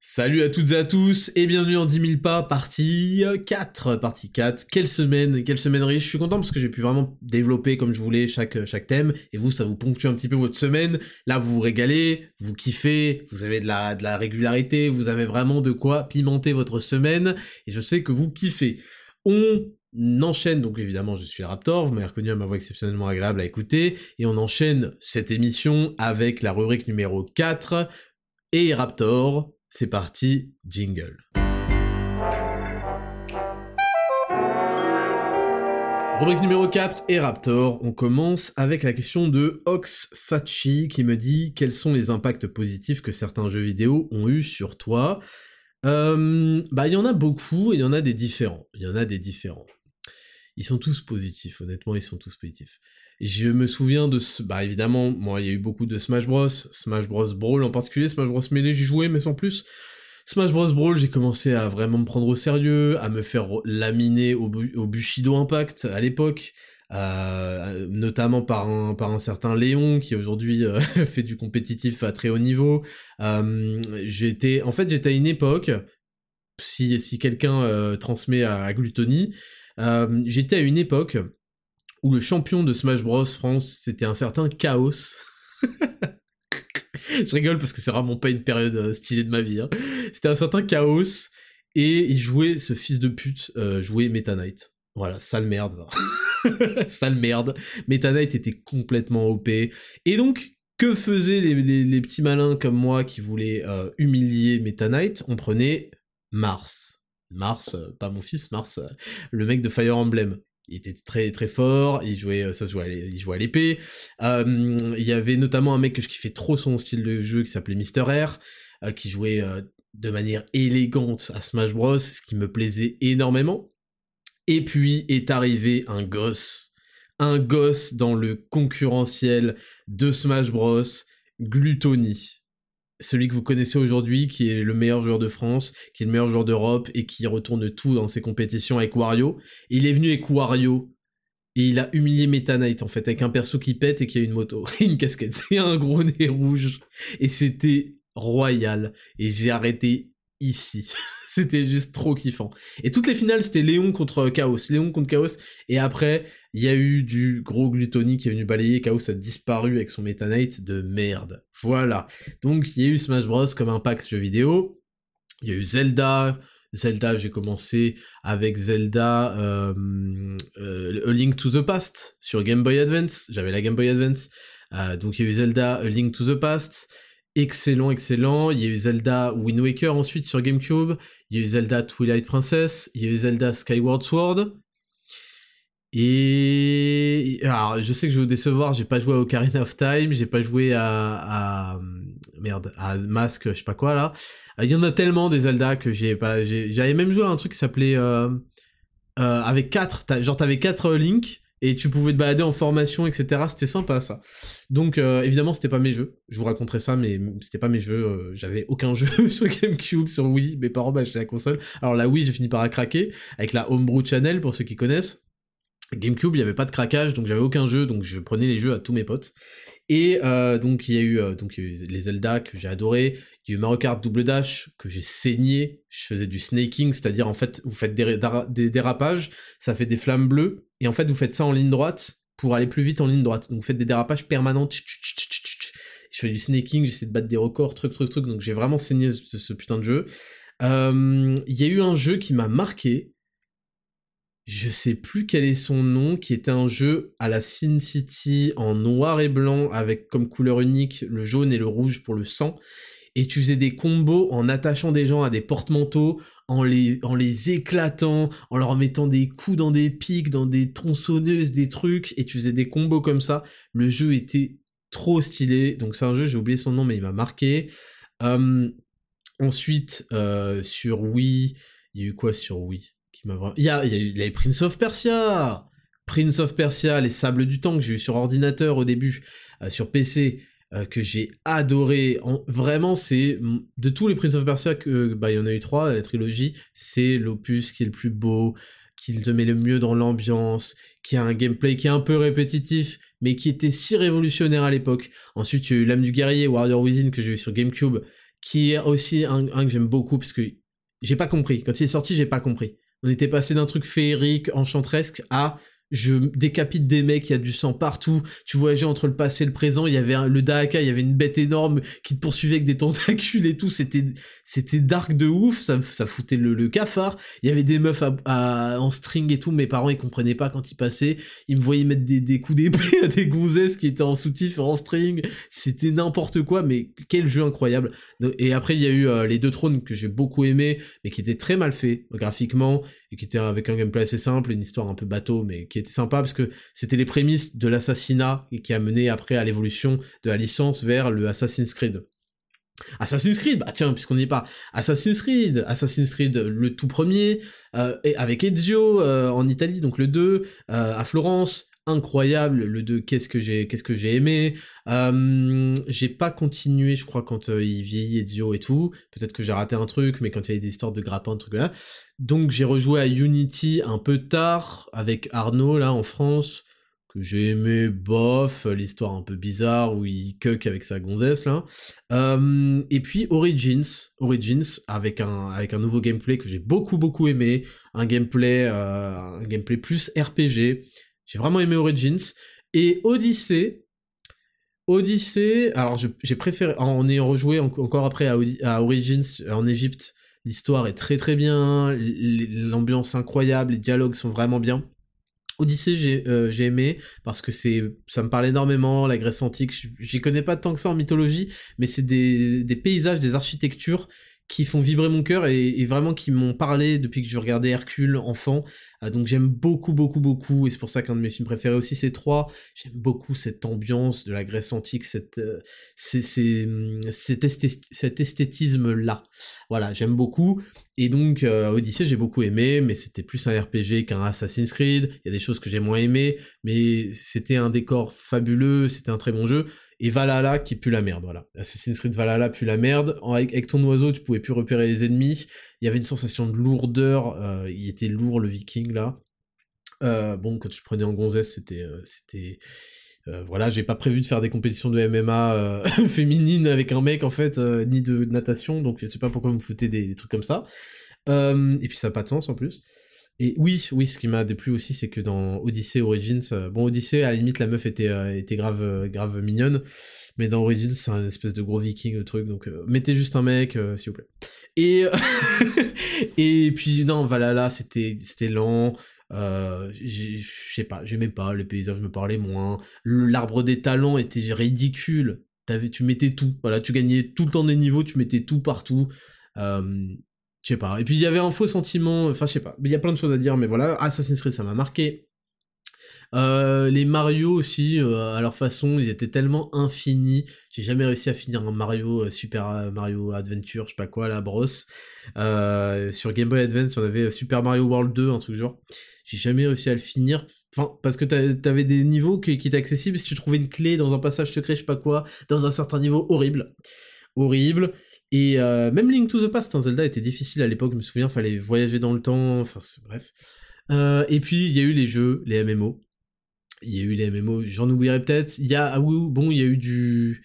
Salut à toutes et à tous et bienvenue en 10 000 pas, partie 4, partie 4. Quelle semaine, quelle semaine riche. Je suis content parce que j'ai pu vraiment développer comme je voulais chaque, chaque thème et vous, ça vous ponctue un petit peu votre semaine. Là, vous vous régalez, vous kiffez, vous avez de la, de la régularité, vous avez vraiment de quoi pimenter votre semaine et je sais que vous kiffez. On enchaîne, donc évidemment je suis le Raptor, vous m'avez reconnu à ma voix exceptionnellement agréable à écouter, et on enchaîne cette émission avec la rubrique numéro 4, et Raptor, c'est parti, jingle. Rubrique numéro 4 et Raptor, on commence avec la question de Ox Fachi qui me dit quels sont les impacts positifs que certains jeux vidéo ont eu sur toi? Euh, bah il y en a beaucoup et il y en a des différents. Il y en a des différents. Ils sont tous positifs, honnêtement ils sont tous positifs. Je me souviens de ce... Bah évidemment, moi il y a eu beaucoup de Smash Bros, Smash Bros Brawl en particulier, Smash Bros Melee j'y jouais mais sans plus. Smash Bros Brawl, j'ai commencé à vraiment me prendre au sérieux, à me faire laminer au, au Bushido Impact à l'époque, euh, notamment par un, par un certain Léon qui aujourd'hui euh, fait du compétitif à très haut niveau. Euh, j'étais, en fait, j'étais à une époque, si, si quelqu'un euh, transmet à, à Gluttony, j'étais à une époque où le champion de Smash Bros France, c'était un certain Chaos. je rigole parce que c'est vraiment pas une période euh, stylée de ma vie. Hein. C'était un certain Chaos, et il jouait, ce fils de pute, euh, jouait Meta Knight. Voilà, sale merde. sale merde. Meta Knight était complètement OP. Et donc, que faisaient les, petits malins comme moi qui voulaient euh, humilier Meta Knight? On prenait Mars. Mars, pas mon fils, Mars, le mec de Fire Emblem il était très très fort, il jouait, euh, ça jouait, il jouait à l'épée. Euh, il y avait notamment un mec que je kiffais trop son style de jeu qui s'appelait Mister R, euh, qui jouait de manière élégante à Smash Bros, ce qui me plaisait énormément. Et puis est arrivé un gosse, un gosse dans le concurrentiel de Smash Bros, Gluttony celui que vous connaissez aujourd'hui, qui est le meilleur joueur de France, qui est le meilleur joueur d'Europe et qui retourne tout dans ses compétitions avec Wario. il est venu avec Wario et il a humilié Meta Knight en fait avec un perso qui pète et qui a une moto et une casquette. Et un gros nez rouge. Et c'était royal. Et j'ai arrêté ici. c'était juste trop kiffant. Et toutes les finales, c'était Léon contre Chaos, Léon contre Chaos, et après, il y a eu du gros Gluttony qui est venu balayer, Chaos a disparu avec son Meta Knight de merde. Voilà. Donc, il y a eu Smash Bros comme impact jeu vidéo, il y a eu Zelda, Zelda, j'ai commencé avec Zelda euh, euh, A Link to the Past sur Game Boy Advance, j'avais la Game Boy Advance, euh, donc il y a eu Zelda A Link to the Past, excellent, excellent. Il y a eu Zelda Wind Waker ensuite sur GameCube. Il y a eu Zelda Twilight Princess. Il y a eu Zelda Skyward Sword. Et alors, je sais que je vais vous décevoir, j'ai pas joué à Ocarina of Time, j'ai pas joué à, merde, à Mask, je sais pas quoi là. Il y en a tellement des Zelda que j'ai pas, j'avais même joué à un truc qui s'appelait euh, euh, avec 4, genre t'avais 4 Link et tu pouvais te balader en formation, etc. C'était sympa ça. Donc euh, évidemment c'était pas mes jeux. Je vous raconterai ça, mais c'était pas mes jeux. Euh, j'avais aucun jeu sur GameCube, sur Wii. Mes parents m'achetaient la console. Alors la Wii j'ai fini par la craquer avec la Homebrew Channel pour ceux qui connaissent. GameCube il y avait pas de craquage, donc j'avais aucun jeu, donc je prenais les jeux à tous mes potes. Et euh, donc il y a eu donc les Zelda que j'ai adoré, il y a eu Mario Kart Double Dash que j'ai saigné, je faisais du snaking, c'est-à-dire en fait vous faites des, des, dérapages, ça fait des flammes bleues, et en fait vous faites ça en ligne droite pour aller plus vite en ligne droite. Donc vous faites des dérapages permanents. Je fais du snaking, j'essaie de battre des records, truc, truc, truc. Donc j'ai vraiment saigné ce, putain de jeu. Euh, il y a eu un jeu qui m'a marqué. Je sais plus quel est son nom, qui était un jeu à la Sin City en noir et blanc avec comme couleur unique le jaune et le rouge pour le sang et tu faisais des combos en attachant des gens à des porte-manteaux, en les, en les éclatant, en leur mettant des coups dans des pics, dans des tronçonneuses, des trucs, et tu faisais des combos comme ça. Le jeu était trop stylé, donc c'est un jeu, j'ai oublié son nom, mais il m'a marqué. ensuite, euh, sur Wii, il y a eu quoi sur Wii qui m'a il, y a, eu, Prince of Persia Prince of Persia, les sables du temps que j'ai eu sur ordinateur au début, euh, sur PC, euh, que j'ai adoré. vraiment, c'est de tous les Prince of Persia bah il y en a eu trois, la trilogie, c'est l'opus qui est le plus beau, qui te met le mieux dans l'ambiance, qui a un gameplay qui est un peu répétitif, mais qui était si révolutionnaire à l'époque. Ensuite, il y a eu l'âme du guerrier, Warrior Within que j'ai eu sur GameCube, qui est aussi un, un que j'aime beaucoup, parce que j'ai pas compris. Quand il est sorti, j'ai pas compris. On était passé d'un truc féerique, enchantresque, à je décapite des mecs, il y a du sang partout, tu voyageais entre le passé et le présent, il y avait le Daaka, il y avait une bête énorme qui te poursuivait avec des tentacules et tout, c'était c'était dark de ouf, ça, ça foutait le, cafard, il y avait des meufs en string et tout, mes parents ils comprenaient pas quand ils passaient, ils me voyaient mettre des, des coups d'épée à des gonzesses qui étaient en soutif, en string, c'était n'importe quoi, mais quel jeu incroyable. Et après il y a eu euh, les deux trônes que j'ai beaucoup aimé, mais qui étaient très mal faits graphiquement, et qui était avec un gameplay assez simple, une histoire un peu bateau, mais qui était sympa parce que c'était les prémices de l'assassinat et qui a mené après à l'évolution de la licence vers le Assassin's Creed. Assassin's Creed, bah tiens, puisqu'on n'y est pas, Assassin's Creed, Assassin's Creed le tout premier, euh, et avec Ezio euh, en Italie, donc le 2, euh, à Florence, incroyable, le 2, qu'est-ce que j'ai qu'est-ce que j'ai aimé. j'ai pas continué, je crois, quand il vieillit Ezio et tout. Peut-être que j'ai raté un truc, mais quand il y avait des histoires de grappins, trucs là. Donc j'ai rejoué à Unity un peu tard, avec Arnaud, là, en France que j'ai aimé, bof, l'histoire un peu bizarre où il cuck avec sa gonzesse là. et puis Origins, Origins avec un avec un nouveau gameplay que j'ai beaucoup beaucoup aimé, un gameplay euh, un gameplay plus RPG. J'ai vraiment aimé Origins et Odyssey. Odyssey, alors j'ai préféré en ayant rejoué encore après à, Origins en Égypte, l'histoire est très très bien, l'ambiance incroyable, les dialogues sont vraiment bien. Odyssée, euh, j'ai aimé parce que c'est, ça me parle énormément. La Grèce antique, j'y connais pas tant que ça en mythologie, mais c'est des, des, paysages, des architectures qui font vibrer mon cœur et, vraiment qui m'ont parlé depuis que je regardais Hercule enfant. Ah, donc j'aime beaucoup, beaucoup, beaucoup, et c'est pour ça qu'un de mes films préférés aussi, c'est 3. J'aime beaucoup cette ambiance de la Grèce antique, cette, euh, c'est, cet, esthétisme-là. Voilà, j'aime beaucoup. Et donc, euh, Odyssey, j'ai beaucoup aimé, mais c'était plus un RPG qu'un Assassin's Creed. Il y a des choses que j'ai moins aimé, mais c'était un décor fabuleux, c'était un très bon jeu et Valhalla qui pue la merde, voilà. Assassin's Creed Valhalla pue la merde. Avec, ton oiseau, tu pouvais plus repérer les ennemis. Il y avait une sensation de lourdeur. Euh, il était lourd le Viking là. Euh, bon, quand je prenais en gonzesse, c'était, euh, c'était, voilà, j'ai pas prévu de faire des compétitions de MMA féminines avec un mec en fait, ni de natation, donc je sais pas pourquoi vous me foutez des, des trucs comme ça. et puis ça n'a pas de sens en plus. Et oui, oui, ce qui m'a déplu aussi, c'est que dans Odyssey Origins, euh, bon Odyssey à la limite la meuf était euh, grave euh, grave mignonne, mais dans Origins c'est un espèce de gros viking le truc, donc mettez juste un mec s'il vous plaît. Et puis non Valhalla c'était lent, je sais pas, j'aimais pas, les paysages me parlaient moins, l'arbre des talents était ridicule, tu mettais tout, voilà, tu gagnais tout le temps des niveaux, tu mettais tout partout. Je sais pas. Et puis il y avait un faux sentiment, enfin je sais pas. Il y a plein de choses à dire, mais voilà, Assassin's Creed ça m'a marqué. Euh, les Mario aussi, euh, à leur façon, ils étaient tellement infinis. J'ai jamais réussi à finir un Mario euh, Super Mario Adventure, je sais pas quoi, la brosse. sur Game Boy Advance, on avait Super Mario World 2, un truc genre. J'ai jamais réussi à le finir. Enfin, parce que t'avais des niveaux qui, qui étaient accessibles si tu trouvais une clé dans un passage secret, je sais pas quoi, dans un certain niveau horrible. Horrible. Et euh, même Link to the Past, hein, Zelda était difficile à l'époque, je me souviens, fallait voyager dans le temps, enfin bref. Euh, et puis il y a eu les jeux, les MMO. Il y a eu les MMO, j'en oublierai peut-être. Il y a, ah bon, il y a eu du,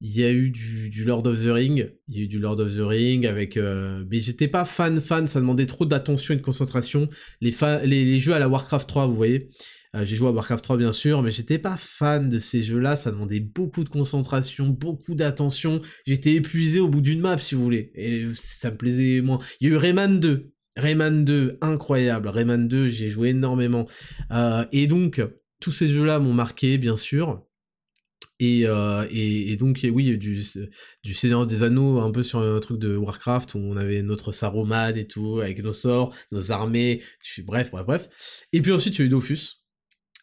il y a eu du, Lord of the Ring, il y a eu du Lord of the Ring avec, euh... mais j'étais pas fan fan, ça demandait trop d'attention et de concentration. Les, les, les, jeux à la Warcraft 3, vous voyez, euh, j'ai joué à Warcraft 3 bien sûr, mais j'étais pas fan de ces jeux-là, ça demandait beaucoup de concentration, beaucoup d'attention. J'étais épuisé au bout d'une map si vous voulez, et ça me plaisait moins. Il y a eu Rayman 2, Rayman 2, incroyable, Rayman 2, j'ai joué énormément. Euh, et donc, tous ces jeux-là m'ont marqué, bien sûr. Et, euh, et, donc, oui, du, du Seigneur des Anneaux, un peu sur un truc de Warcraft, où on avait notre Saruman et tout, avec nos sorts, nos armées, bref, bref, bref. Et puis ensuite, il y a eu Dofus,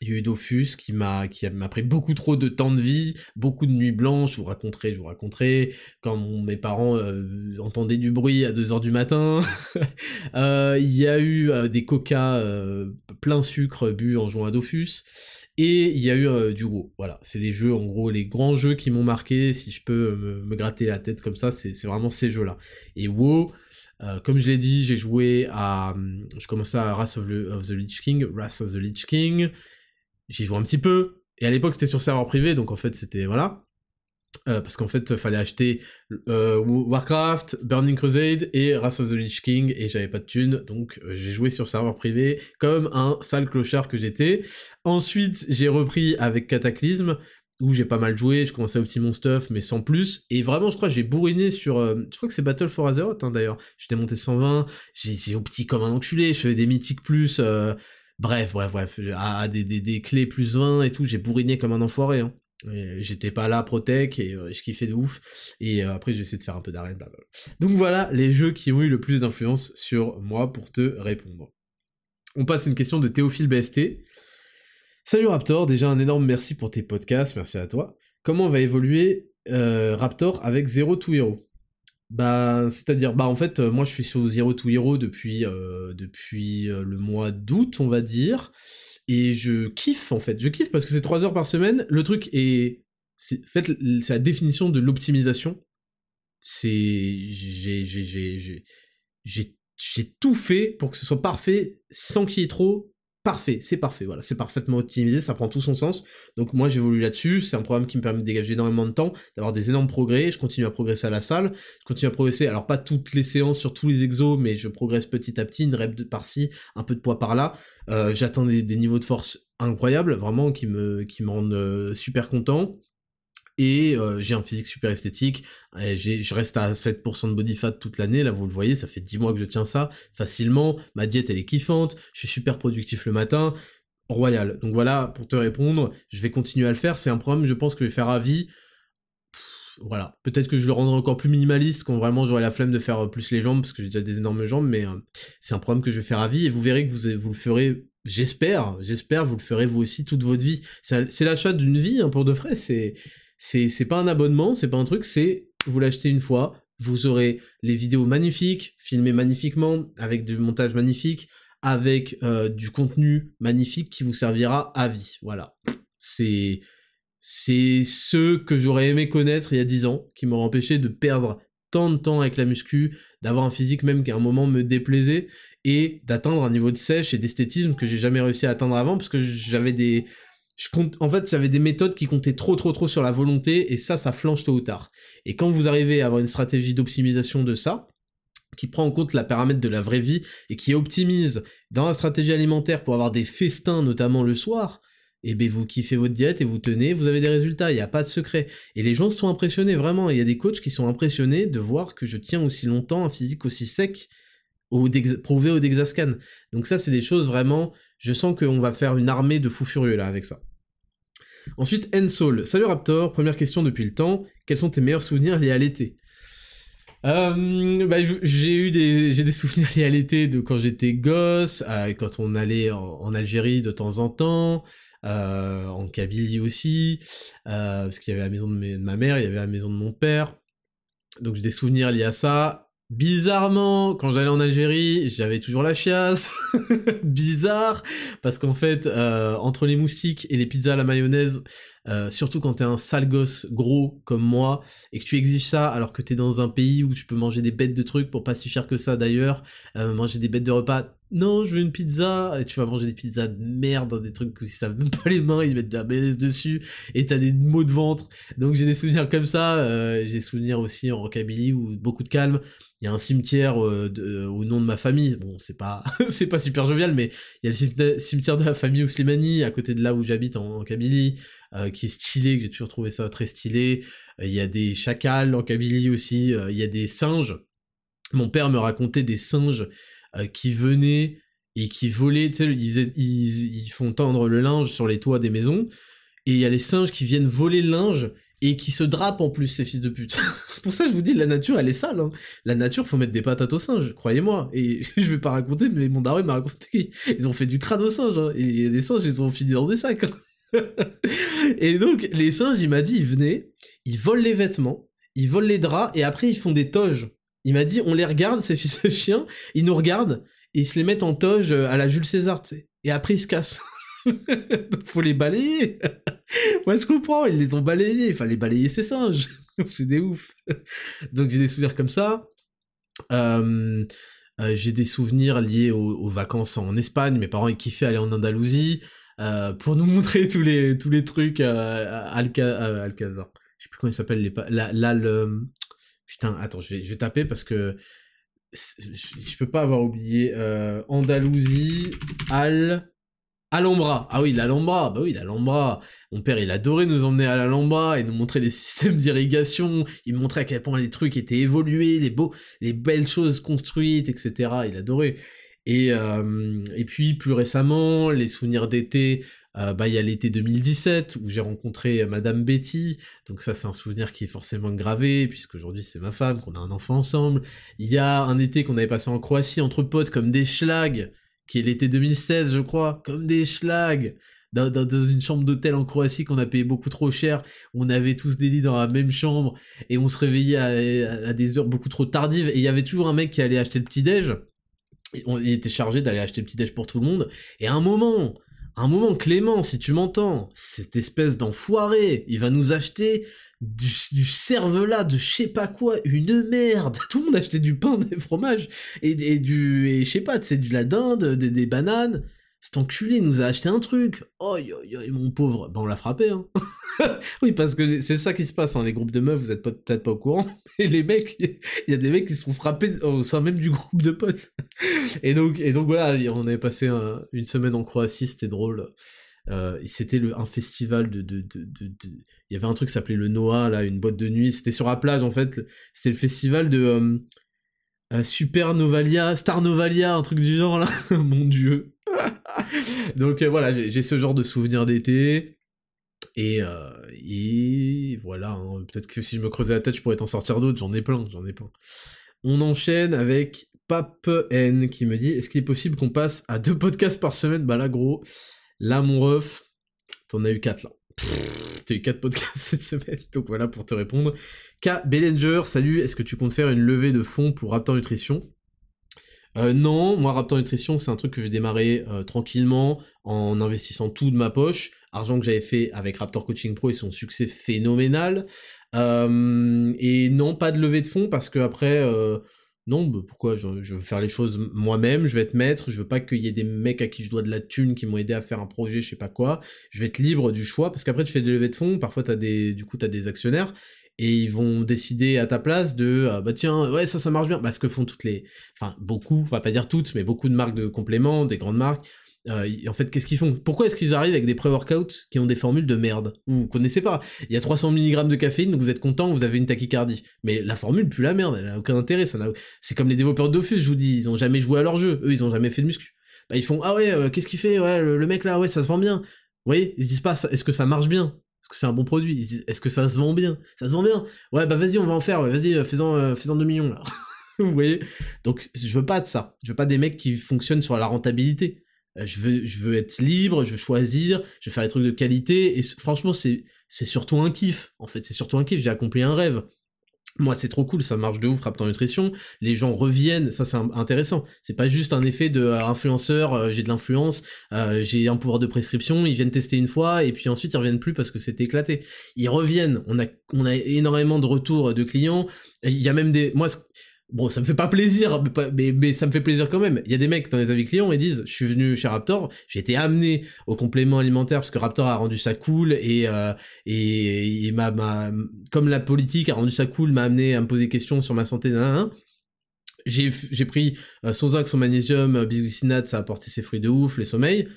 il y a eu Dofus qui m'a qui m'a pris beaucoup trop de temps de vie, beaucoup de nuits blanches, je vous raconterai, je vous raconterai, quand mes parents euh, entendaient du bruit à 2h du matin. euh, il y a eu euh, des coca plein sucre bu en jouant à Dofus. Et il y a eu du WoW, voilà, c'est les jeux, en gros, les grands jeux qui m'ont marqué, si je peux me, gratter la tête comme ça, c'est vraiment ces jeux-là. Et WoW, comme je l'ai dit, j'ai joué à... Je commençais à Wrath of, of the Lich King, Wrath of the Lich King, J'y joue un petit peu. Et à l'époque, c'était sur serveur privé, donc en fait, c'était voilà. parce qu'en fait, fallait acheter Warcraft, Burning Crusade et Wrath of the Lich King, et j'avais pas de thunes, donc j'ai joué sur serveur privé comme un sale clochard que j'étais. Ensuite, j'ai repris avec Cataclysme, où j'ai pas mal joué, je commençais à optimiser mon stuff, mais sans plus. Et vraiment, je crois que j'ai bourriné sur... Euh, je crois que c'est Battle for Azeroth, hein, d'ailleurs. J'étais monté 120, j'ai opti comme un enculé, je faisais des mythiques plus... Euh, bref, bref, bref, à, des, clés plus 20 et tout, j'ai bourriné comme un enfoiré. Hein. J'étais pas là protec et euh, je kiffais de ouf. Et après, j'ai essayé de faire un peu d'arène. Donc voilà les jeux qui ont eu le plus d'influence sur moi pour te répondre. On passe à une question de Théophile BST. Salut Raptor, déjà un énorme merci pour tes podcasts, merci à toi. Comment va évoluer euh, Raptor avec Zero to Hero? Bah, c'est-à-dire, bah en fait, euh, moi je suis sur Zero to Hero depuis, euh, depuis le mois d'août, on va dire, et je kiffe en fait, je kiffe parce que c'est 3 heures par semaine, le truc est, c'est, en fait, c'est la définition de l'optimisation, c'est, j'ai, j'ai, j'ai, j'ai, j'ai tout fait pour que ce soit parfait sans qu'il y ait trop parfait, c'est parfait, voilà, c'est parfaitement optimisé, ça prend tout son sens. Donc moi j'évolue là-dessus, c'est un programme qui me permet de dégager énormément de temps, d'avoir des énormes progrès, je continue à progresser à la salle, je continue à progresser, alors pas toutes les séances sur tous les exos, mais je progresse petit à petit, une rep de par-ci, un peu de poids par-là, euh, j'atteins des, niveaux de force incroyables, vraiment, qui me, qui rendent euh, super content, et euh, j'ai un physique super esthétique, je reste à 7% de body fat toute l'année, là vous le voyez, ça fait 10 mois que je tiens ça facilement, ma diète elle est kiffante, je suis super productif le matin, royal. Donc voilà, pour te répondre, je vais continuer à le faire, c'est un programme je pense que je vais faire à vie, voilà, peut-être que je le rendrai encore plus minimaliste quand vraiment j'aurai la flemme de faire plus les jambes, parce que j'ai déjà des énormes jambes, mais euh, c'est un programme que je vais faire à vie, et vous verrez que vous, vous le ferez j'espère, j'espère, vous le ferez vous aussi toute votre vie. C'est l'achat d'une vie, hein, pour de vrai, c'est c'est pas un abonnement, c'est pas un truc, c'est vous l'achetez une fois, vous aurez les vidéos magnifiques, filmées magnifiquement, avec du montage magnifique, avec euh, du contenu magnifique qui vous servira à vie. Voilà. C'est c'est ceux que j'aurais aimé connaître il y a 10 ans, qui m'auraient empêché de perdre tant de temps avec la muscu, d'avoir un physique même qui à un moment me déplaisait, et d'atteindre un niveau de sèche et d'esthétisme que j'ai jamais réussi à atteindre avant, parce que j'avais des, en fait, j'avais des méthodes qui comptaient trop, trop, trop sur la volonté, et ça, ça flanche tôt ou tard. Et quand vous arrivez à avoir une stratégie d'optimisation de ça, qui prend en compte la paramètre de la vraie vie, et qui optimise dans la stratégie alimentaire pour avoir des festins, notamment le soir, et eh ben vous kiffez votre diète et vous tenez, vous avez des résultats, il n'y a pas de secret. Et les gens sont impressionnés, vraiment, il y a des coachs qui sont impressionnés de voir que je tiens aussi longtemps un physique aussi sec, au prouvé au Dexascan. Donc ça, c'est des choses vraiment, je sens qu'on va faire une armée de fous furieux là avec ça. Ensuite, Ensoul. Salut Raptor, première question depuis le temps. Quels sont tes meilleurs souvenirs liés à l'été? Euh, bah, j'ai eu des souvenirs liés à l'été de quand j'étais gosse, quand on allait en, Algérie de temps en temps, euh, en Kabylie aussi, euh, parce qu'il y avait la maison de, ma mère, il y avait la maison de mon père. Donc j'ai des souvenirs liés à ça. Bizarrement, quand j'allais en Algérie, j'avais toujours la chiasse. Bizarre, parce qu'en fait, euh, entre les moustiques et les pizzas à la mayonnaise, euh, surtout quand t'es un sale gosse gros comme moi, et que tu exiges ça alors que t'es dans un pays où tu peux manger des bêtes de trucs pour pas si cher que ça d'ailleurs, euh, manger des bêtes de repas, non, je veux une pizza, et tu vas manger des pizzas de merde, des trucs où ils savent même pas les mains, ils mettent de la mayonnaise dessus, et t'as des maux de ventre. Donc j'ai des souvenirs comme ça, euh, j'ai des souvenirs aussi en rockabilly où beaucoup de calme. Il y a un cimetière au nom de ma famille, bon c'est pas c'est pas super jovial, mais il y a le cimetière de la famille Ouslimani à côté de là où j'habite en, en Kabylie. Euh, qui est stylé, j'ai toujours trouvé ça très stylé. Euh, il y a des chacals en Kabylie aussi, euh, il y a des singes. Mon père me racontait des singes qui venaient et qui volaient, tu sais, ils, ils, font tendre le linge sur les toits des maisons, et il y a les singes qui viennent voler le linge et qui se drapent en plus, ces fils de pute. Pour ça, je vous dis, la nature, elle est sale. Hein. La nature, faut mettre des patates aux singes, croyez-moi. Et je vais pas raconter, mais mon daron m'a raconté qu'ils ont fait du crâne aux singes. Hein. Et les singes, ils ont fini dans des sacs. Hein. et donc, les singes, il m'a dit, ils venaient, ils volent les vêtements, ils volent les draps, et après, ils font des toges. Il m'a dit, on les regarde, ces fils de chiens, ils nous regardent, et ils se les mettent en toge à la Jules César, tu sais. Et après, ils se cassent. donc, faut les balayer. Moi, je comprends, ils les ont balayés, il fallait balayer ces singes. C'est des ouf. donc, j'ai des souvenirs comme ça. Euh, euh, j'ai des souvenirs liés aux, aux, vacances en Espagne. Mes parents, ils kiffaient aller en Andalousie. Euh, pour nous montrer tous les, tous les trucs à, Alcazar. je sais plus comment il s'appelle, là, là, le, putain, attends, je vais, je vais taper parce que je peux pas avoir oublié, euh, Andalousie, Al, Alhambra. Ah oui, l'Alhambra. Bah oui, l'Alhambra. Mon père, il adorait nous emmener à l'Alhambra et nous montrer les systèmes d'irrigation. Il montrait à quel point les trucs étaient évolués, les beaux, les belles choses construites, etc. Il adorait. Et, et puis, plus récemment, les souvenirs d'été, bah, il y a l'été 2017 où j'ai rencontré Madame Betty. Donc ça, c'est un souvenir qui est forcément gravé puisque aujourd'hui c'est ma femme, qu'on a un enfant ensemble. Il y a un été qu'on avait passé en Croatie entre potes comme des schlags qui est l'été 2016, je crois, comme des schlags. Dans, dans, une chambre d'hôtel en Croatie qu'on a payé beaucoup trop cher, on avait tous des lits dans la même chambre, et on se réveillait à, des heures beaucoup trop tardives, et il y avait toujours un mec qui allait acheter le petit-déj, il était chargé d'aller acheter le petit-déj pour tout le monde, et un moment, un moment, Clément, si tu m'entends, cette espèce d'enfoiré, il va nous acheter du, du cervelas de je sais pas quoi, une merde. Tout le monde achetait du pain, des fromages, et, du, et je sais pas, c'est de la dinde, des bananes. Cet enculé nous a acheté un truc. Oh, mon pauvre. Ben, on l'a frappé, hein. oui, parce que c'est ça qui se passe, hein. les groupes de meufs, vous êtes peut-être pas au courant, mais les mecs, il y a des mecs qui sont frappés au sein même du groupe de potes. et donc, et voilà, on avait passé une semaine en Croatie, c'était drôle. Euh, c'était un festival de, Il y avait un truc qui s'appelait le Noah, là, une boîte de nuit. C'était sur la plage, en fait. C'était le festival de euh, euh, Super Novalia, Star Novalia, un truc du genre, là. Mon dieu. Donc voilà, j'ai ce genre de souvenirs d'été. Et, et voilà, hein. peut-être que si je me creusais la tête, je pourrais t'en sortir d'autres. J'en ai plein, j'en ai plein. On enchaîne avec Pape N qui me dit Est-ce qu'il est possible qu'on passe à deux podcasts par semaine? Bah là, gros, Là, mon ref, t'en as eu 4 là. T'as eu 4 podcasts cette semaine, donc voilà pour te répondre. K. Bellinger, salut, est-ce que tu comptes faire une levée de fonds pour Raptor Nutrition? Euh, non, moi Raptor Nutrition c'est un truc que j'ai démarré euh, tranquillement en investissant tout de ma poche, argent que j'avais fait avec Raptor Coaching Pro et son succès phénoménal. Euh, et non, pas de levée de fonds parce que après, euh, non, bah, pourquoi? Je, veux faire les choses moi-même, je vais être maître, je veux pas qu'il y ait des mecs à qui je dois de la thune qui m'ont aidé à faire un projet, je sais pas quoi. Je vais être libre du choix, parce qu'après tu fais des levées de fonds, parfois t'as des, du coup t'as des actionnaires, et ils vont décider à ta place de ah bah tiens ouais ça ça marche bien parce que font toutes les enfin beaucoup on va pas dire toutes mais beaucoup de marques de compléments des grandes marques euh, en fait, qu'est-ce qu'ils font? Pourquoi est-ce qu'ils arrivent avec des pré-workouts qui ont des formules de merde? Vous connaissez pas. Il y a 300 mg de caféine, donc vous êtes content, vous avez une tachycardie. Mais la formule plus la merde, elle a aucun intérêt. Ça C'est comme les développeurs de je vous dis, ils ont jamais joué à leur jeu. Eux, ils ont jamais fait de muscu. Bah, ils font ah ouais, euh, qu'est-ce qu'il fait? Ouais, le, mec là, ouais, ça se vend bien. Vous voyez Ils se disent pas, est-ce que ça marche bien? Que c'est un bon produit est-ce que ça se vend bien? Ça se vend bien Ouais, bah vas-y, on va en faire. vas-y, euh, fais-en, fais 2 millions là. vous voyez? Donc, je veux pas de ça. Je veux pas des mecs qui fonctionnent sur la rentabilité. Euh, je veux, je veux être libre, je veux choisir, je veux faire des trucs de qualité, et franchement, c'est surtout un kiff, en fait, c'est surtout un kiff, j'ai accompli un rêve. Moi, c'est trop cool, ça marche de ouf, Raptor Nutrition, les gens reviennent, ça c'est intéressant. C'est pas juste un effet de euh, influenceur, euh, j'ai de l'influence, j'ai un pouvoir de prescription, ils viennent tester une fois, et puis ensuite ils reviennent plus parce que c'est éclaté. Ils reviennent, on a, on a énormément de retours de clients, il y a même des... Moi, Bon, ça me fait pas plaisir, mais, mais, ça me fait plaisir quand même. Il y a des mecs dans les avis clients, ils disent, je suis venu chez Raptor, j'ai été amené au complément alimentaire parce que Raptor a rendu ça cool et euh, et, et ma, comme la politique a rendu ça cool, m'a amené à me poser des questions sur ma santé. J'ai pris euh, son zinc, son magnésium, bisglycinate, ça a apporté ses fruits de ouf, les sommeils.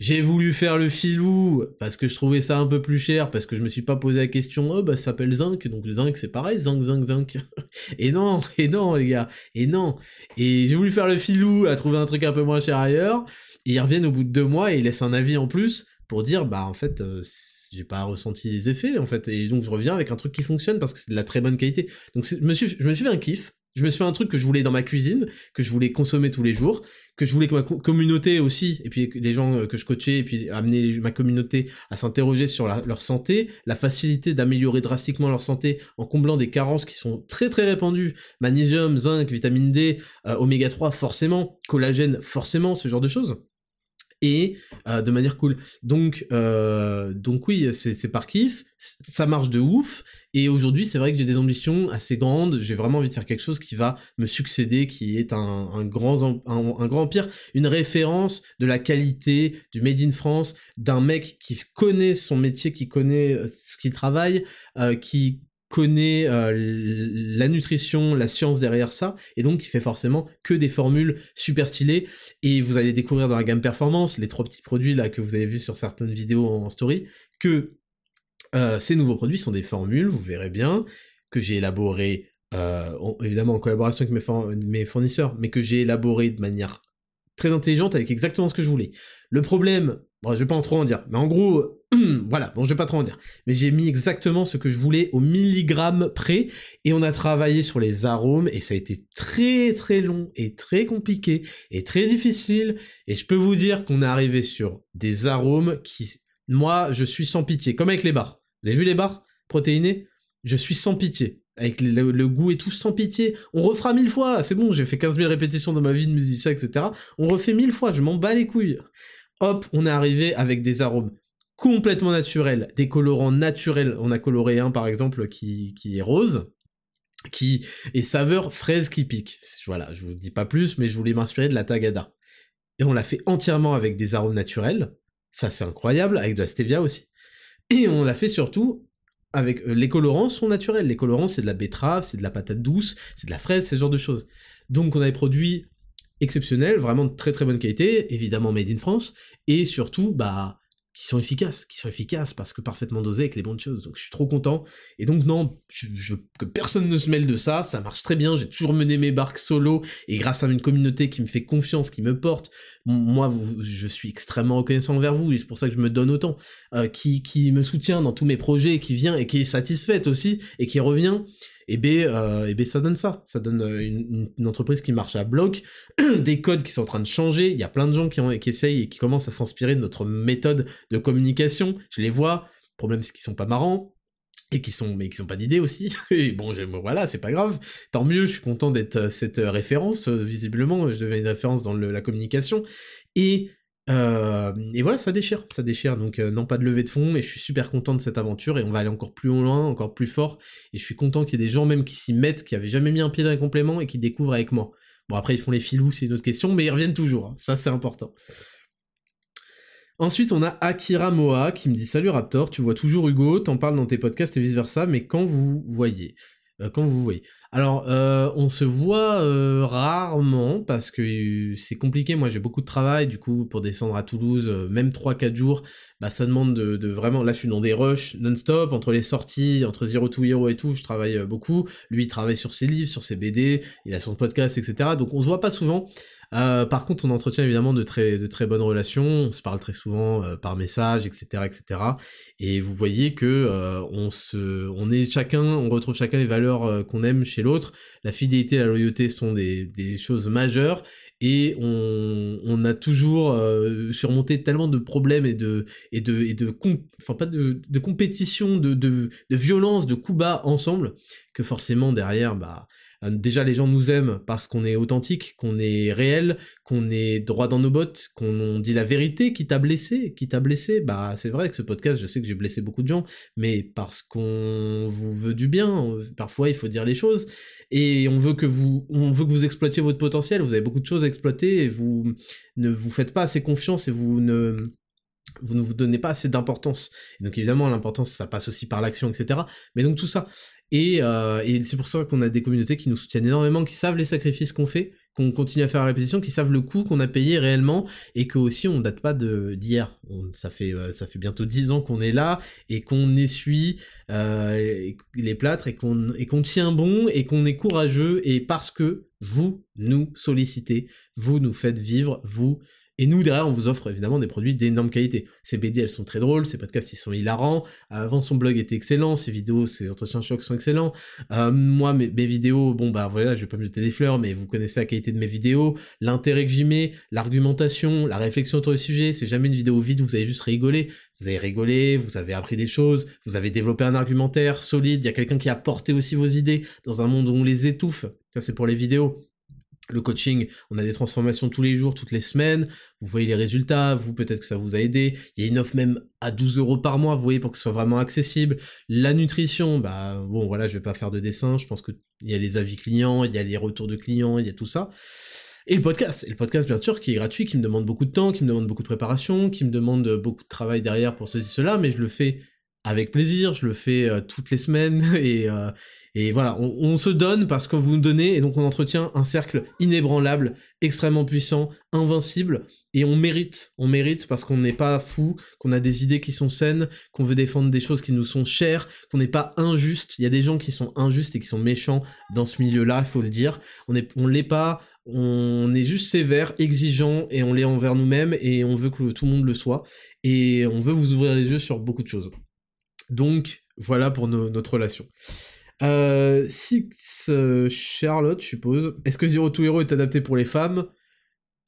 J'ai voulu faire le filou parce que je trouvais ça un peu plus cher, parce que je me suis pas posé la question, oh bah ça s'appelle zinc, donc zinc c'est pareil, zinc, zinc, zinc. Et non, et non les gars, et non. Et j'ai voulu faire le filou à trouver un truc un peu moins cher ailleurs, et ils reviennent au bout de deux mois et ils laissent un avis en plus pour dire bah en fait euh, j'ai pas ressenti les effets en fait, et donc je reviens avec un truc qui fonctionne parce que c'est de la très bonne qualité. Donc je me je me suis fait un kiff, je me suis fait un truc que je voulais dans ma cuisine, que je voulais consommer tous les jours, que je voulais que ma communauté aussi, et puis les gens euh, que je coachais, et puis amener ma communauté à s'interroger sur leur santé, la facilité d'améliorer drastiquement leur santé en comblant des carences qui sont très très répandues, magnésium, zinc, vitamine D, euh, oméga 3 forcément, collagène forcément, ce genre de choses. Et euh, de manière cool. Donc, euh, donc oui, c'est par kiff, ça marche de ouf, et aujourd'hui c'est vrai que j'ai des ambitions assez grandes, j'ai vraiment envie de faire quelque chose qui va me succéder, qui est un, grand, un, grand empire, une référence de la qualité, du Made in France, d'un mec qui connaît son métier, qui connaît euh, ce qu'il travaille, qui connaît euh, la nutrition, la science derrière ça, et donc il fait forcément que des formules super stylées, et vous allez découvrir dans la gamme performance, les trois petits produits là que vous avez vus sur certaines vidéos en story, que euh, ces nouveaux produits sont des formules, vous verrez bien, que j'ai élaboré euh, évidemment en collaboration avec mes, mes fournisseurs, mais que j'ai élaboré de manière très intelligente avec exactement ce que je voulais. Le problème, bon, je vais pas en trop en dire, mais en gros, voilà, bon, je vais pas trop en dire, mais j'ai mis exactement ce que je voulais au milligramme près, et on a travaillé sur les arômes, et ça a été très très long, et très compliqué, et très difficile, et je peux vous dire qu'on est arrivé sur des arômes qui, moi, je suis sans pitié, comme avec les bars. Vous avez vu les bars protéinés Je suis sans pitié. Avec le, goût et tout, sans pitié. On refera mille fois, c'est bon, j'ai fait 15 000 répétitions dans ma vie de musicien, etc. On refait mille fois, je m'en bats les couilles. Hop, on est arrivé avec des arômes complètement naturel, des colorants naturels. On a coloré un par exemple qui, qui est rose, qui est saveur fraise qui pique. Voilà, je vous dis pas plus, mais je voulais m'inspirer de la Tagada. Et on l'a fait entièrement avec des arômes naturels. Ça c'est incroyable, avec de la stevia aussi. Et on l'a fait surtout avec euh, les colorants sont naturels. Les colorants c'est de la betterave, c'est de la patate douce, c'est de la fraise, ce genre de choses. Donc on a des produits exceptionnels, vraiment de très très bonne qualité, évidemment made in France, et surtout bah qui sont efficaces, qui sont efficaces parce que parfaitement dosés avec les bonnes choses. Donc je suis trop content. Et donc non, que personne ne se mêle de ça, ça marche très bien. J'ai toujours mené mes barques solo et grâce à une communauté qui me fait confiance, qui me porte, moi je suis extrêmement reconnaissant envers vous et c'est pour ça que je me donne autant, euh, qui, qui me soutient dans tous mes projets, qui vient et qui est satisfaite aussi et qui revient et B, euh, B ça donne ça. Ça donne euh, une, entreprise qui marche à bloc, des codes qui sont en train de changer. Il y a plein de gens qui, ont, qui essayent et qui commencent à s'inspirer de notre méthode de communication. Je les vois. Le problème, c'est qu'ils sont pas marrants. Et qui sont, mais qui sont pas d'idées aussi. Et bon, voilà, c'est pas grave. Tant mieux, je suis content d'être euh, cette référence. Visiblement, je deviens une référence dans la communication. Et euh, et voilà, ça déchire, ça déchire. Donc euh, non, pas de levée de fonds, mais je suis super content de cette aventure et on va aller encore plus loin, encore plus fort. Et je suis content qu'il y ait des gens même qui s'y mettent, qui avaient jamais mis un pied dans les compléments et qui découvrent avec moi. Bon après ils font les filous, c'est une autre question, mais ils reviennent toujours. Hein. Ça c'est important. Ensuite, on a Akira Moa qui me dit Salut Raptor, tu vois toujours Hugo, t'en parles dans tes podcasts et vice versa, mais quand vous voyez, euh, quand vous voyez. Alors, euh, on se voit euh, rarement parce que c'est compliqué. Moi, j'ai beaucoup de travail. Du coup, pour descendre à Toulouse, même 3-4 jours, bah, ça demande de, vraiment. Là, je suis dans des rushs non-stop entre les sorties, entre Zero to Hero et tout. Je travaille beaucoup. Lui, il travaille sur ses livres, sur ses BD. Il a son podcast, etc. Donc, on se voit pas souvent. Euh, par contre, on entretient évidemment de très, bonnes relations, on se parle très souvent euh, par message, etc., etc. Et vous voyez que euh, on se, on chacun, on retrouve chacun les valeurs qu'on aime chez l'autre. La fidélité, la loyauté sont des, choses majeures. Et on, a toujours surmonté tellement de problèmes et de et de et de enfin de, de violence, de coups bas ensemble que forcément derrière bah déjà les gens nous aiment parce qu'on est authentique, qu'on est réel, qu'on est droit dans nos bottes, qu'on dit la vérité, qui t'a blessé, qui t'a blessé. Bah c'est vrai que ce podcast, je sais que j'ai blessé beaucoup de gens, mais parce qu'on vous veut du bien, parfois il faut dire les choses et on veut que vous on veut que vous exploitiez votre potentiel, vous avez beaucoup de choses à exploiter et vous ne vous faites pas assez confiance et vous ne vous ne vous donnez pas assez d'importance. Donc évidemment, l'importance, ça passe aussi par l'action, etc. Mais donc tout ça. Euh, et, c'est pour ça qu'on a des communautés qui nous soutiennent énormément, qui savent les sacrifices qu'on fait, qu'on continue à faire la répétition, qui savent le coût qu'on a payé réellement, et que aussi on date pas d'hier. Ça fait euh, ça fait bientôt dix ans qu'on est là et qu'on essuie euh, les plâtres et qu'on tient bon et qu'on est courageux et parce que vous nous sollicitez, vous nous faites vivre, vous et nous, derrière, on vous offre évidemment des produits d'énorme qualité. Ces BD, elles sont très drôles, ces podcasts, ils sont hilarants. Avant, son blog était excellent, ses vidéos, ses entretiens chocs sont excellents. Euh, moi, mes, vidéos, bon, bah voilà, je vais pas me jeter des fleurs, mais vous connaissez la qualité de mes vidéos, l'intérêt que j'y mets, l'argumentation, la réflexion autour du sujet. C'est jamais une vidéo vide, vous avez juste rigolé. Vous avez rigolé, vous avez appris des choses, vous avez développé un argumentaire solide, il y a quelqu'un qui a porté aussi vos idées dans un monde où on les étouffe. Ça, c'est pour les vidéos. Le coaching, on a des transformations tous les jours, toutes les semaines. Vous voyez les résultats, vous peut-être que ça vous a aidé. Il y a une offre même à 12 euros par mois, vous voyez, pour que ce soit vraiment accessible. La nutrition, bah bon voilà, je vais pas faire de dessin. Je pense que il y a les avis clients, il y a les retours de clients, il y a tout ça. Et le podcast, et le podcast bien sûr qui est gratuit, qui me demande beaucoup de temps, qui me demande beaucoup de préparation, qui me demande beaucoup de travail derrière pour ceci cela, mais je le fais avec plaisir, je le fais euh, toutes les semaines et euh, et voilà, on, se donne parce que vous nous donnez, et donc on entretient un cercle inébranlable, extrêmement puissant, invincible, et on mérite, on mérite parce qu'on n'est pas fou, qu'on a des idées qui sont saines, qu'on veut défendre des choses qui nous sont chères, qu'on n'est pas injuste. Il y a des gens qui sont injustes et qui sont méchants dans ce milieu-là, il faut le dire. On est, on l'est pas, on est juste sévère, exigeant, et on l'est envers nous-mêmes, et on veut que tout le monde le soit, et on veut vous ouvrir les yeux sur beaucoup de choses. Donc, voilà pour notre relation. Euh, Six euh, Charlotte, je suppose. Est-ce que Zero to Hero est adapté pour les femmes?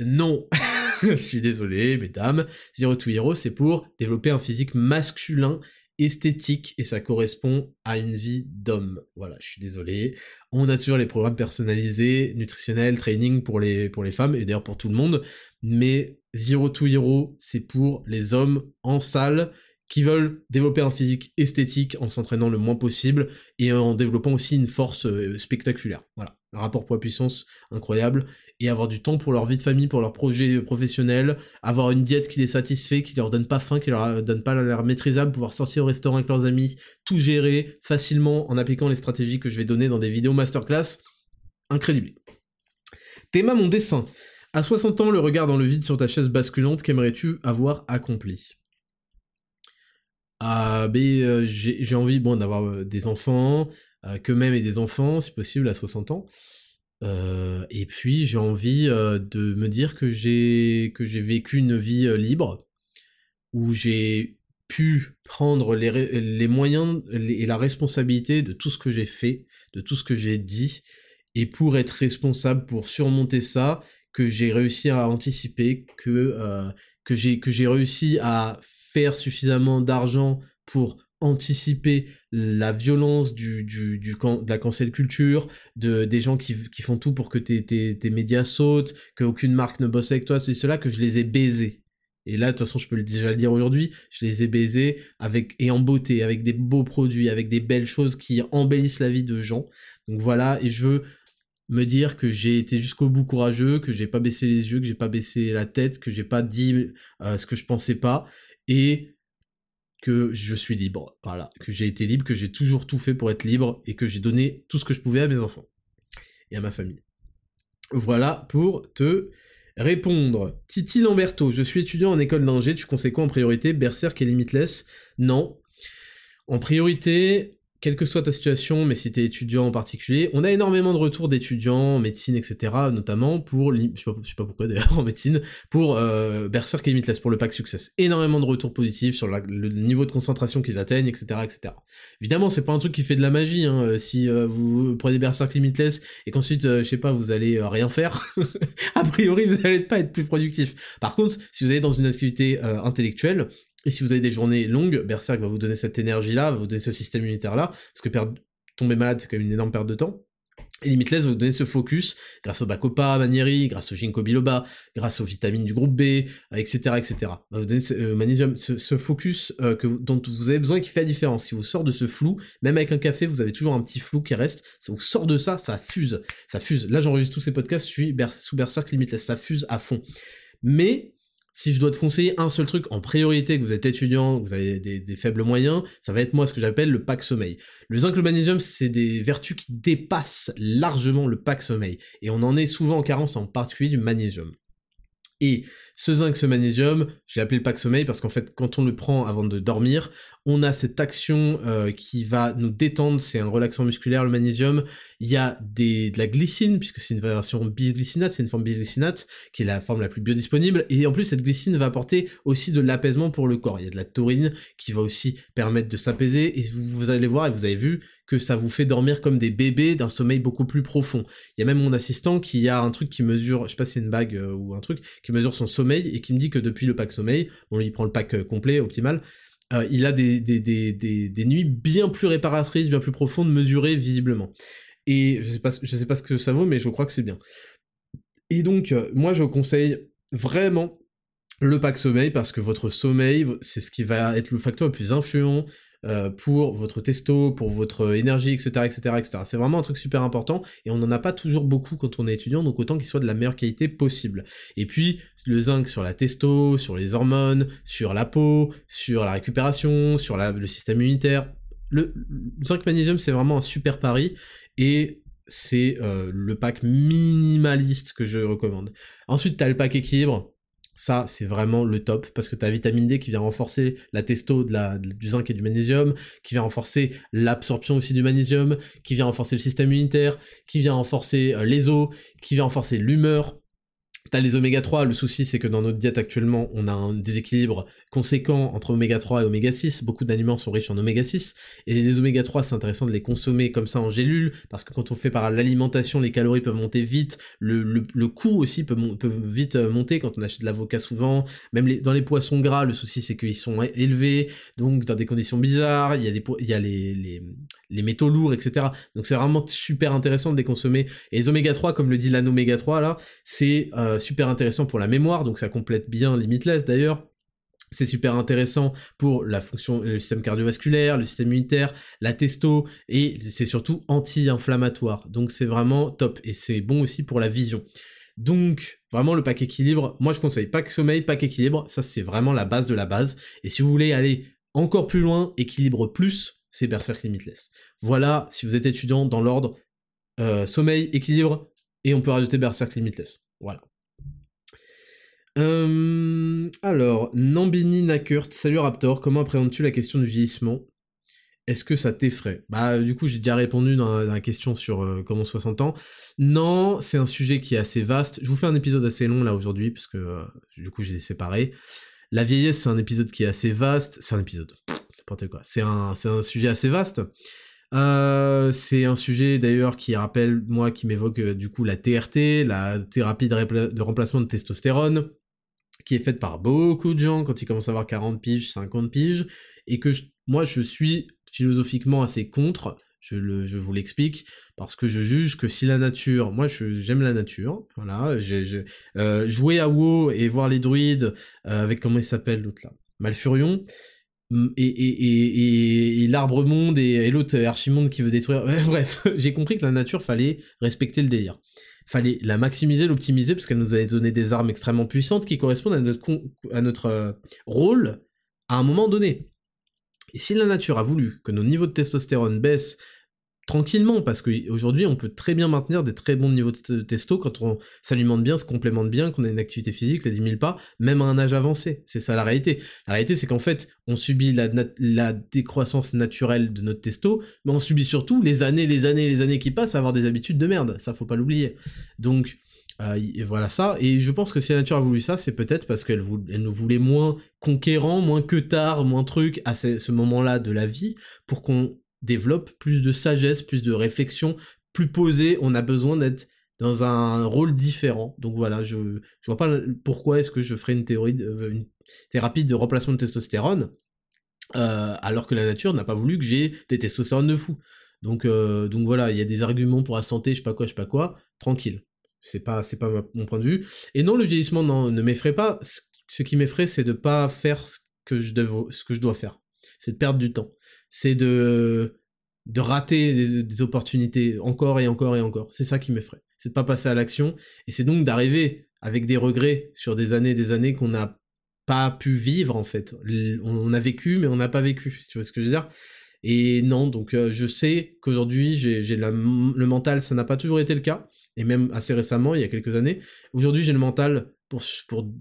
Non. je suis désolé, mesdames. Zero to Hero, c'est pour développer un physique masculin, esthétique, et ça correspond à une vie d'homme. Voilà, je suis désolé. On a toujours les programmes personnalisés, nutritionnels, training pour les, pour les femmes, et d'ailleurs pour tout le monde. Mais Zero to Hero, c'est pour les hommes en salle qui veulent développer un physique esthétique en s'entraînant le moins possible et en développant aussi une force euh, spectaculaire. Voilà, un rapport poids-puissance incroyable et avoir du temps pour leur vie de famille, pour leurs projets professionnels, avoir une diète qui les satisfait, qui leur donne pas faim, qui leur donne pas l'air maîtrisable, pouvoir sortir au restaurant avec leurs amis, tout gérer facilement en appliquant les stratégies que je vais donner dans des vidéos masterclass. Incroyable. Théma mon dessin. À 60 ans, le regard dans le vide sur ta chaise basculante, qu'aimerais-tu avoir accompli? Ah, ben, euh, j'ai envie bon, d'avoir euh, des enfants, euh, que même et des enfants, si possible, à 60 ans. et puis j'ai envie de me dire que j'ai que j'ai vécu une vie libre, où j'ai pu prendre les, les moyens et la responsabilité de tout ce que j'ai fait, de tout ce que j'ai dit, et pour être responsable, pour surmonter ça, que j'ai réussi à anticiper, que, que j'ai réussi à suffisamment d'argent pour anticiper la violence du, du, du de la cancel culture, de, des gens qui, qui font tout pour que tes, tes, tes médias sautent, qu'aucune marque ne bosse avec toi, c'est cela que je les ai baisés. Et là, de toute façon, je peux déjà le dire aujourd'hui, je les ai baisés avec, et en beauté, avec des beaux produits, avec des belles choses qui embellissent la vie de gens. Donc voilà, et je veux me dire que j'ai été jusqu'au bout courageux, que j'ai pas baissé les yeux, que j'ai pas baissé la tête, que j'ai pas dit euh, ce que je pensais pas, et que je suis libre, voilà, que j'ai été libre, que j'ai toujours tout fait pour être libre et que j'ai donné tout ce que je pouvais à mes enfants et à ma famille. Voilà pour te répondre. Titi Lamberto, je suis étudiant en école d'ingé, tu conseilles quoi en priorité? Berserk et Limitless? Non. En priorité, quelle que soit ta situation, mais si t'es étudiant en particulier, on a énormément de retours d'étudiants en médecine, etc., notamment pour, je sais pas, sais pas pourquoi d'ailleurs, en médecine, pour euh, Limitless, pour le pack Success. Énormément de retours positifs sur le niveau de concentration qu'ils atteignent, etc., etc. Évidemment, c'est pas un truc qui fait de la magie, hein, euh, si euh, vous prenez Berserk Limitless et qu'ensuite, euh, je sais pas, vous allez rien faire, a priori, vous n'allez pas être plus productif. Par contre, si vous allez dans une activité intellectuelle, et si vous avez des journées longues, Berserk va vous donner cette énergie-là, va vous donner ce système immunitaire-là, parce que tomber malade, c'est quand même une énorme perte de temps. Et Limitless va vous donner ce focus grâce au Bacopa, Manieri, grâce au Ginkgo biloba, grâce aux vitamines du groupe B, etc., etc. Va vous donner ce, euh, focus euh, dont vous avez besoin qui fait la différence, qui vous sort de ce flou. Même avec un café, vous avez toujours un petit flou qui reste. Ça vous sort de ça, ça fuse, ça fuse. Là, j'enregistre tous ces podcasts, je suis sous Berserk Limitless, ça fuse à fond. Mais si je dois te conseiller un seul truc en priorité, que vous êtes étudiant, que vous avez des, faibles moyens, ça va être moi ce que j'appelle le pack sommeil. Le zinc, le magnésium, c'est des vertus qui dépassent largement le pack sommeil. Et on en est souvent en carence, en particulier du magnésium. Et ce zinc, ce magnésium, j'ai appelé le pack sommeil parce qu'en fait, quand on le prend avant de dormir, on a cette action euh, qui va nous détendre, c'est un relaxant musculaire, le magnésium. Il y a de la glycine, puisque c'est une version bisglycinate, c'est une forme bisglycinate, qui est la forme la plus biodisponible. Et en plus, cette glycine va apporter aussi de l'apaisement pour le corps. Il y a de la taurine qui va aussi permettre de s'apaiser. Et vous allez voir, et vous avez vu, que ça vous fait dormir comme des bébés d'un sommeil beaucoup plus profond. Il y a même mon assistant qui a un truc qui mesure, je sais pas si c'est une bague euh, ou un truc, qui mesure son sommeil et qui me dit que depuis le pack sommeil, bon il prend le pack euh, complet, optimal, euh, il a des, des, des, des, nuits bien plus réparatrices, bien plus profondes, mesurées visiblement. Et je sais pas, je sais pas ce que ça vaut, mais je crois que c'est bien. Et donc, moi, je conseille vraiment le pack sommeil parce que votre sommeil, c'est ce qui va être le facteur le plus influent euh, pour votre testo, pour votre énergie, etc., etc., etc. C'est vraiment un truc super important et on n'en a pas toujours beaucoup quand on est étudiant, donc autant qu'il soit de la meilleure qualité possible. Et puis le zinc sur la testo, sur les hormones, sur la peau, sur la récupération, sur le système immunitaire. Le, zinc magnésium c'est vraiment un super pari et c'est euh, le pack minimaliste que je recommande. Ensuite, tu as le pack équilibre. Ça, c'est vraiment le top, parce que tu as vitamine D qui vient renforcer la testo la, du zinc et du magnésium, qui vient renforcer l'absorption aussi du magnésium, qui vient renforcer le système immunitaire, qui vient renforcer euh, les os, qui vient renforcer l'humeur, Les oméga 3, le souci c'est que dans notre diète actuellement, on a un déséquilibre conséquent entre oméga 3 et oméga 6, beaucoup d'aliments sont riches en oméga 6, et les oméga 3 c'est intéressant de les consommer comme ça en gélule, parce que quand on fait par l'alimentation, les calories peuvent monter vite, le, coût aussi peut, vite euh, monter quand on achète de l'avocat souvent, même dans les poissons gras, le souci c'est qu'ils sont élevés, donc dans des conditions bizarres, il y a, des, il y a les, les, les métaux lourds, etc. Donc c'est vraiment super intéressant de les consommer, et les oméga 3, comme le dit l'anoméga 3 là, c'est... Euh, super intéressant pour la mémoire, donc ça complète bien Limitless d'ailleurs. C'est super intéressant pour la fonction, le système cardiovasculaire, le système immunitaire, la testo, et c'est surtout anti-inflammatoire. Donc c'est vraiment top, et c'est bon aussi pour la vision. Donc, vraiment le pack équilibre, moi je conseille pack sommeil, pack équilibre, ça c'est vraiment la base de la base. Et si vous voulez aller encore plus loin, équilibre plus, c'est Berserk Limitless. Voilà, si vous êtes étudiant dans l'ordre, euh, sommeil, équilibre, et on peut rajouter Berserk Limitless. Voilà. Euh, alors, Nambini Nakurt, salut Raptor, comment appréhendes-tu la question du vieillissement? Est-ce que ça t'effraie? Bah, du coup, j'ai déjà répondu dans la, question sur euh, comment 60 ans. Non, c'est un sujet qui est assez vaste. Je vous fais un épisode assez long là aujourd'hui, parce que euh, du coup, j'ai séparé. La vieillesse, c'est un épisode qui est assez vaste. C'est un épisode, quoi. C'est un, un sujet assez vaste. c'est un sujet d'ailleurs qui rappelle, moi, qui m'évoque du coup la TRT, la thérapie de, remplacement de testostérone qui est faite par beaucoup de gens quand ils commencent à avoir 40 piges, 50 piges, et que moi je suis philosophiquement assez contre, je, vous l'explique, parce que je juge que si la nature, moi j'aime la nature, voilà, euh, jouer à WoW et voir les druides euh, avec comment il s'appelle l'autre là, Malfurion, mm, et, et, et, l'arbre monde et, l'autre archimonde qui veut détruire. Bref, j'ai compris que la nature fallait respecter le délire fallait la maximiser, l'optimiser, parce qu'elle nous avait donné des armes extrêmement puissantes qui correspondent à notre, à notre euh, rôle à un moment donné. Et si la nature a voulu que nos niveaux de testostérone baissent tranquillement, parce qu'aujourd'hui, on peut très bien maintenir des très bons niveaux de testo quand on s'alimente bien, se complémente bien, qu'on a une activité physique, les 10 000 pas, même à un âge avancé. C'est ça la réalité. La réalité, c'est qu'en fait, on subit la, décroissance naturelle de notre testo, mais on subit surtout les années, les années, les années qui passent à avoir des habitudes de merde. Ça, faut pas l'oublier. Donc, euh, et voilà ça, et je pense que si la nature a voulu ça, c'est peut-être parce qu'elle nous voulait moins conquérant, moins que tard, moins truc à ce moment-là de la vie, pour qu'on développe plus de sagesse, plus de réflexion, plus posé, on a besoin d'être dans un rôle différent. Donc voilà, je, je vois pas pourquoi est-ce que je ferais une, théorie euh, une thérapie de remplacement de testostérone, euh, alors que la nature n'a pas voulu que j'ai des testostérones de fou. Donc, euh, donc voilà, il y a des arguments pour la santé, je sais pas quoi, je sais pas quoi, tranquille. C'est pas, pas mon point de vue. Et non, le vieillissement ne m'effraie pas. Ce qui m'effraie, c'est de pas faire ce que je, ce que je dois faire. C'est de perdre du temps c'est de, de rater des, opportunités encore et encore et encore. C'est ça qui m'effraie. C'est de pas passer à l'action. Et c'est donc d'arriver avec des regrets sur des années et des années qu'on n'a pas pu vivre, en fait. On a vécu, mais on n'a pas vécu. tu vois ce que je veux dire? Et non, donc euh, je sais qu'aujourd'hui, j'ai le mental, ça n'a pas toujours été le cas, et même assez récemment, il y a quelques années. Aujourd'hui, j'ai le mental pour, pour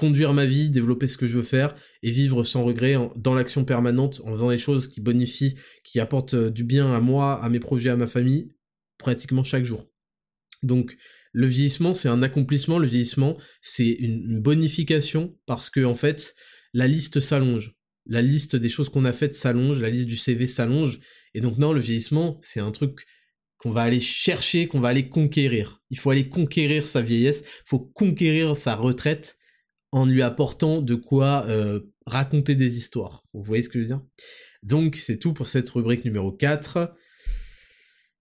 conduire ma vie, développer ce que je veux faire et vivre sans regret dans l'action permanente en faisant des choses qui bonifient, qui apportent euh, du bien à moi, à mes projets, à ma famille, pratiquement chaque jour. Donc le vieillissement, c'est un accomplissement, le vieillissement, c'est une, bonification parce que en fait, la liste s'allonge. La liste des choses qu'on a faites s'allonge, la liste du CV s'allonge et donc non, le vieillissement, c'est un truc qu'on va aller chercher, qu'on va aller conquérir. Il faut aller conquérir sa vieillesse, il faut conquérir sa retraite en lui apportant de quoi euh, raconter des histoires. Vous voyez ce que je veux dire? Donc c'est tout pour cette rubrique numéro 4.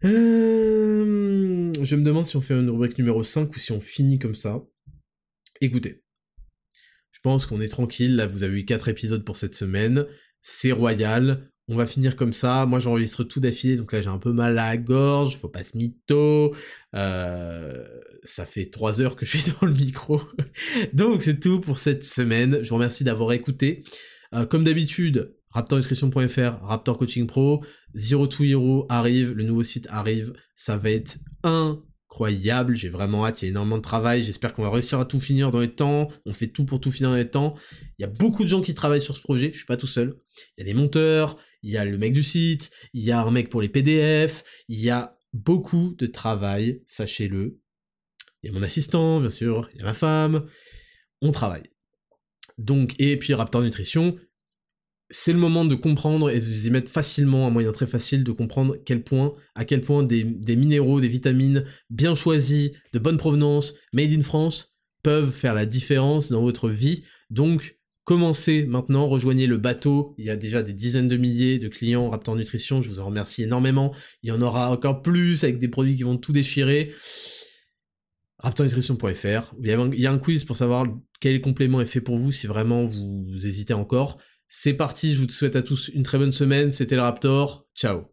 Euh, je me demande si on fait une rubrique numéro 5 ou si on finit comme ça. Écoutez, je pense qu'on est tranquille, là vous avez eu 4 épisodes pour cette semaine, c'est royal, on va finir comme ça, moi j'enregistre tout d'affilée, donc là j'ai un peu mal à la gorge, faut pas se mytho, euh, ça fait 3 heures que je suis dans le micro, donc c'est tout pour cette semaine, je vous remercie d'avoir écouté, euh, comme d'habitude, raptornutrition.fr, Raptor Coaching Pro, Zero to Hero arrive, le nouveau site arrive, ça va être incroyable, j'ai vraiment hâte, il y a énormément de travail, j'espère qu'on va réussir à tout finir dans les temps, on fait tout pour tout finir dans les temps, il y a beaucoup de gens qui travaillent sur ce projet, je suis pas tout seul, il y a des monteurs, il y a le mec du site, il y a un mec pour les PDF, il y a beaucoup de travail, sachez-le, il y a mon assistant, bien sûr, il y a ma femme, on travaille. Donc, et puis Raptor Nutrition, c'est le moment de comprendre et de vous y mettre facilement, un moyen très facile de comprendre quel point, à quel point des, minéraux, des vitamines bien choisis, de bonne provenance, made in France, peuvent faire la différence dans votre vie. Donc, commencez maintenant, rejoignez le bateau. Il y a déjà des dizaines de milliers de clients Raptor Nutrition. Je vous en remercie énormément. Il y en aura encore plus avec des produits qui vont tout déchirer. RaptorNutrition.fr. Il, il y a un quiz pour savoir quel complément est fait pour vous si vraiment vous hésitez encore. C'est parti, je vous souhaite à tous une très bonne semaine, c'était le Raptor, ciao